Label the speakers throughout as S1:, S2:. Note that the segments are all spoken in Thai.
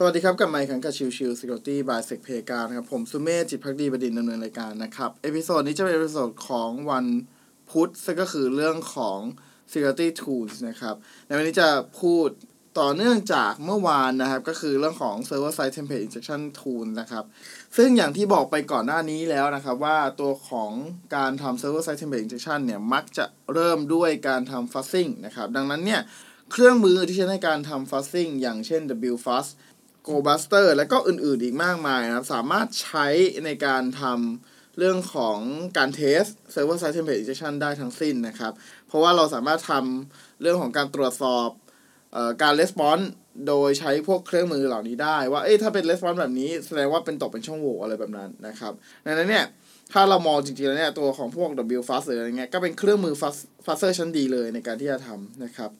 S1: สวัสดีครับ กลับมาอีกครั้งกับ Chill Chill Security by Secplayground ครับ ผมสุเมธจิตภักดีบดินทร์ดำเนินรายการนะครับ episode นี้จะเป็น episode ของวันพุธซึ่งก็คือเรื่องของ Security Tools นะครับ ในวันนี้จะพูดต่อเนื่องจากเมื่อวานนะครับ ก็คือเรื่องของ Server Side Template Injection Tool นะครับ ซึ่งอย่างที่บอกไปก่อนหน้านี้แล้วนะครับ ว่าตัวของการทำ Server Side Template Injection เนี่ย มักจะเริ่มด้วยการทำ fuzzing นะครับ ดังนั้นเนี่ยเครื่องมือที่ใช้ในการทำ fuzzing อย่างเช่น WFuzz Go Buster และก็อื่นๆอีกมากมายนะครับ สามารถใช้ในการทำเรื่องของการเทส Server Side Template Injection ได้ทั้งสิ้นนะครับ เพราะว่าเราสามารถทำเรื่องของการตรวจสอบออการ response โดยใช้พวกเครื่องมือเหล่านี้ได้ ว่า เอ้ยถ้าเป็น response แบบนี้แสดงว่าเป็นตกเป็นช่องโหว่อะไรแบบนั้นนะครับดังนั้นเนี่ยถ้าเรามองจริงๆแล้วเนี่ยตัวของพวก WFuzz หรืออะไรเงี้ยก็เป็นเครื่องมือ fuzzer ชั้นดีเลยในการที่จะทำนะครับ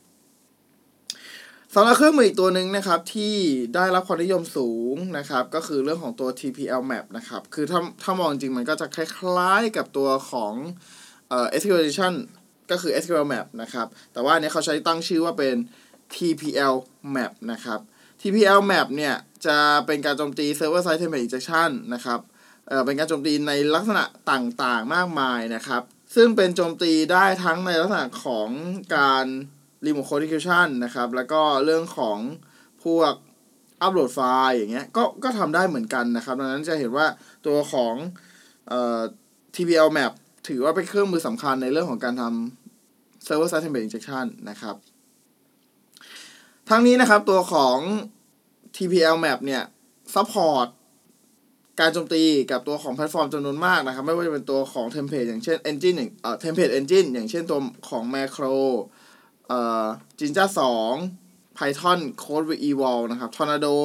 S1: สำหรับเครื่องมืออีกตัวหนึ่งนะครับที่ได้รับความนิยมสูงนะครับก็คือเรื่องของตัว TPL map นะครับคือถ้าถ้ามองจริงมันก็จะคล้ายๆกับตัวของเอ่อ SQLization ก็คือ SQL map นะครับแต่ว่าอันนี้เขาใช้ตั้งชื่อว่าเป็น TPL map นะครับ TPL map เนี่ยจะเป็นการโจมตี server side template injection นะครับเอ่อเป็นการโจมตีในลักษณะต่างๆมากมายนะครับ ซึ่งเป็นโจมตีได้ทั้งในลักษณะของการ remote code execution นะครับ แล้วก็เรื่องของพวกอัปโหลดไฟล์อย่างเงี้ยก็ก็ทำได้เหมือนกันนะครับ ดังนั้นจะเห็นว่าตัวของเอ่อ TPL map ถือว่าเป็นเครื่องมือสำคัญในเรื่องของการทำ server side template injection นะครับ ทั้งนี้นะครับตัวของ TPL map เนี่ย support การโจมตีกับตัวของแพลตฟอร์มจำนวนมากนะครับ ไม่ว่าจะเป็นตัวของ template อย่างเช่น engine อย่างเอ่อ template engine อย่างเช่นตัวของ macro เอ่อ Jinja 2 Python Code Eval นะครับ Tornado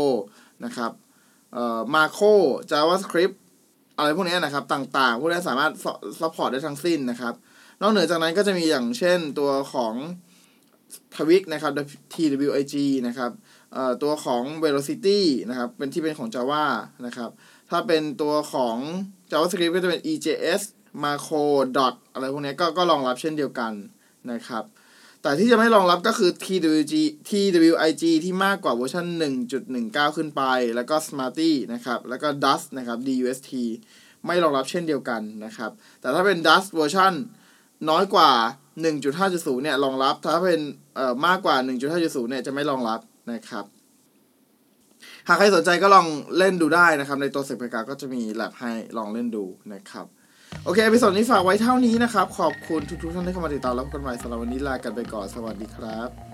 S1: นะครับเอ่อ Marco JavaScript อะไรพวกนี้นะครับ ต่างๆ พวกนี้สามารถ support ได้ทั้งสิ้นนะครับ นอกเหนือจากนั้นก็จะมีอย่างเช่นตัวของTwig นะครับ TWIG นะครับเอ่อตัวของ Velocity นะครับ เป็นที่เป็นของ Java นะครับ ถ้าเป็นตัวของ JavaScript ก็จะเป็น EJS Marko doT อะไรพวกนี้ก็ก็รองรับเช่นเดียวกันนะครับ แต่ที่จะไม่รองรับก็คือ TWG TWIG ที่มากกว่าเวอร์ชัน1.19 ขึ้นไป แล้วก็ Smarty นะครับ แล้วก็ Dust นะครับ DUST ไม่รองรับเช่นเดียวกันนะครับ แต่ถ้าเป็น Dust เวอร์ชันน้อยกว่า 1.5.0 เนี่ยรองรับ ถ้าเป็นเอ่อมากกว่า 1.5.0 เนี่ยจะไม่รองรับนะครับ หากใครสนใจก็ลองเล่นดูได้นะครับ ในตัวเซกเพกาก็จะมีแลบให้ลองเล่นดูนะครับ โอเคไปสดนี้ฝากไว้เท่านี้นะครับ ขอบคุณทุกๆท่านที่เข้ามาติดตามรับกันใหม่สำหรับวันนี้ลากันไปก่อน สวัสดีครับ